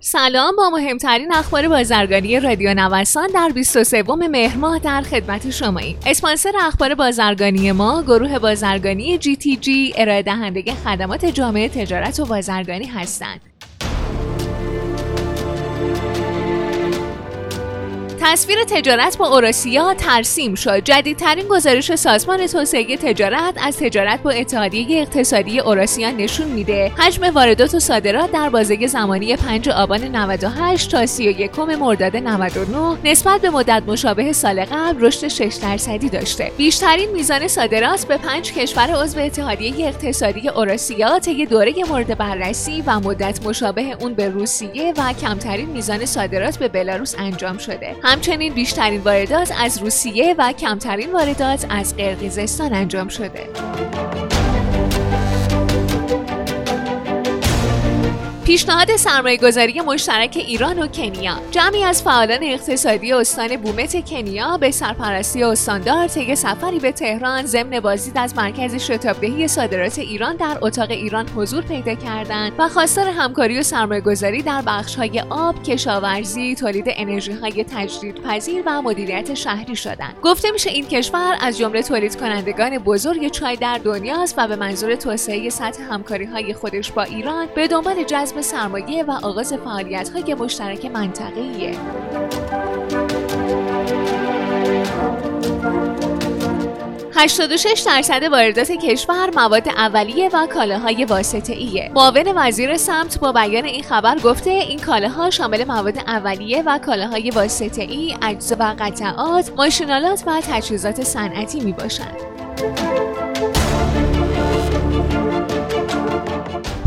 سلام با مهمترین اخبار بازرگانی رادیو نوسان در 23 مهر ماه در خدمت شما ایم. اسپانسر اخبار بازرگانی ما گروه بازرگانی جی تی جی ارائه دهنده خدمات جامعه تجارت و بازرگانی هستند. تصویر تجارت با اوراسیا ترسیم شد. جدیدترین گزارش سازمان توسعه تجارت از تجارت با اتحادیه اقتصادی اوراسیا نشون میده. حجم واردات و صادرات در بازه زمانی 5 آبان 98 تا 31 مرداد 99 نسبت به مدت مشابه سال قبل رشد 6 درصدی داشته. بیشترین میزان صادرات به 5 کشور عضو اتحادیه اقتصادی اوراسیا طی دوره مورد بررسی و مدت مشابه اون به روسیه و کمترین میزان صادرات به بلاروس انجام شده. همچنین بیشترین واردات از روسیه و کمترین واردات از قرقیزستان انجام شده. پیشنهاد سرمایه گذاری مشترک ایران و کنیا جمعی از فعالان اقتصادی استان بومت کنیا به سرپرستی استاندار طی سفری به تهران ضمن بازدید از مرکز شتابدهی صادرات ایران در اتاق ایران حضور پیدا کردند و خواستار همکاری و سرمایه گذاری در بخش های آب، کشاورزی، تولید انرژی های تجدیدپذیر و مدیریت شهری شدند. گفته میشه این کشور از جمله تولید کنندگان بزرگ چای در دنیاست و به منظور توسعه سطح همکاری های خودش با ایران به دنبال جذب سرمایه و آغاز فعالیت های مشترک منطقه‌ایه. 86 درصد واردات کشور مواد اولیه و کالاهای واسطه ایه. معاون وزیر سمت با بیان این خبر گفته این کالاها شامل مواد اولیه و کالاهای واسطه ای، اجزا و قطعات، ماشینالات و تجهیزات صنعتی می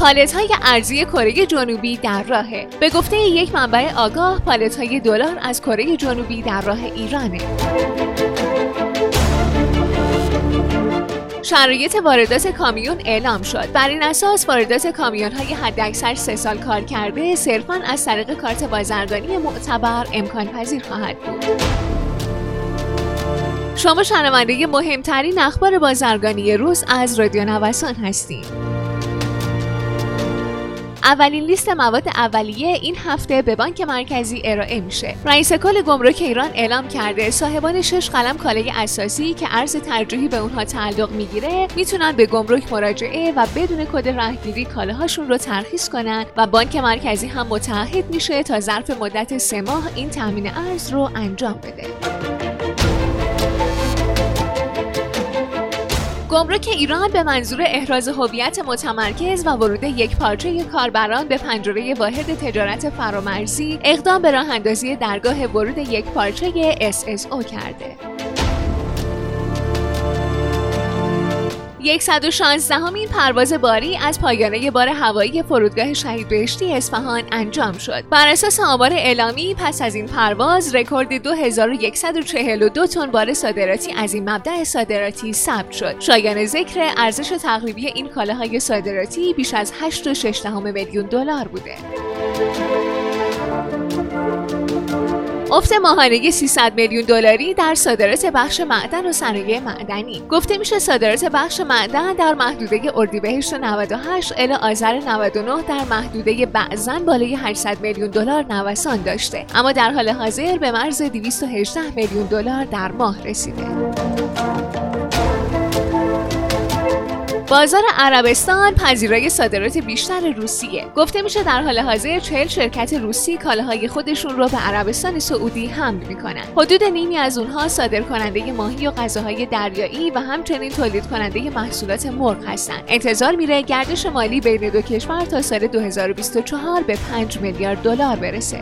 پالت های ارزی کره جنوبی در راهه. به گفته یک منبع آگاه پالت های دلار از کره جنوبی در راه ایرانه. شرایط واردات کامیون اعلام شد. بر این اساس واردات کامیون های حداکثر سه سال کار کرده صرفا از طریق کارت بازرگانی معتبر امکان پذیر خواهد بود. شما شنونده مهمترین اخبار بازرگانی روز از رادیو نوسان هستید اولین لیست مواد اولیه این هفته به بانک مرکزی ارائه میشه. رئیس کل گمرک ایران اعلام کرده صاحبان شش قلم کالای اساسی که ارز ترجیحی به اونها تعلق می‌گیره می‌تونن به گمرک مراجعه و بدون کد رهگیری کالاهاشون رو ترخیص کنن و بانک مرکزی هم متعهد میشه تا ظرف مدت سه ماه این تامین ارز رو انجام بده. گمرک ایران به منظور احراز هویت متمرکز و ورود یک پارچه کاربران به پنجره واحد تجارت فرامرزی اقدام به راه اندازی درگاه ورود یک پارچه SSO کرده. 116 همین پرواز باری از پایانه بار هوایی فرودگاه شهید بهشتی اصفهان انجام شد. بر اساس آمار اعلامی پس از این پرواز رکورد 2142 تن بار صادراتی از این مبدع صادراتی ثبت شد. شایان ذکر ارزش تقریبی این کالاهای صادراتی بیش از 8.6 میلیون دلار بوده. افت ماهانه 300 میلیون دلاری در صادرات بخش معدن و صنایع معدنی. گفته میشه صادرات بخش معدن در محدوده اردیبهشت 98 الی آذر 99 در محدوده بعضا بالای 800 میلیون دلار نوسان داشته. اما در حال حاضر به مرز 218 میلیون دلار در ماه رسیده. بازار عربستان پذیرای صادرات بیشتر روسیه. گفته میشه در حال حاضر 40 شرکت روسی کالاهای خودشون رو به عربستان سعودی حمل می‌کنن. حدود نیمی از اونها صادر کننده ماهی و غذاهای دریایی و همچنین تولید کننده محصولات مرغ هستند انتظار میره گردش مالی بین دو کشور تا سال 2024 به 5 میلیارد دلار برسه.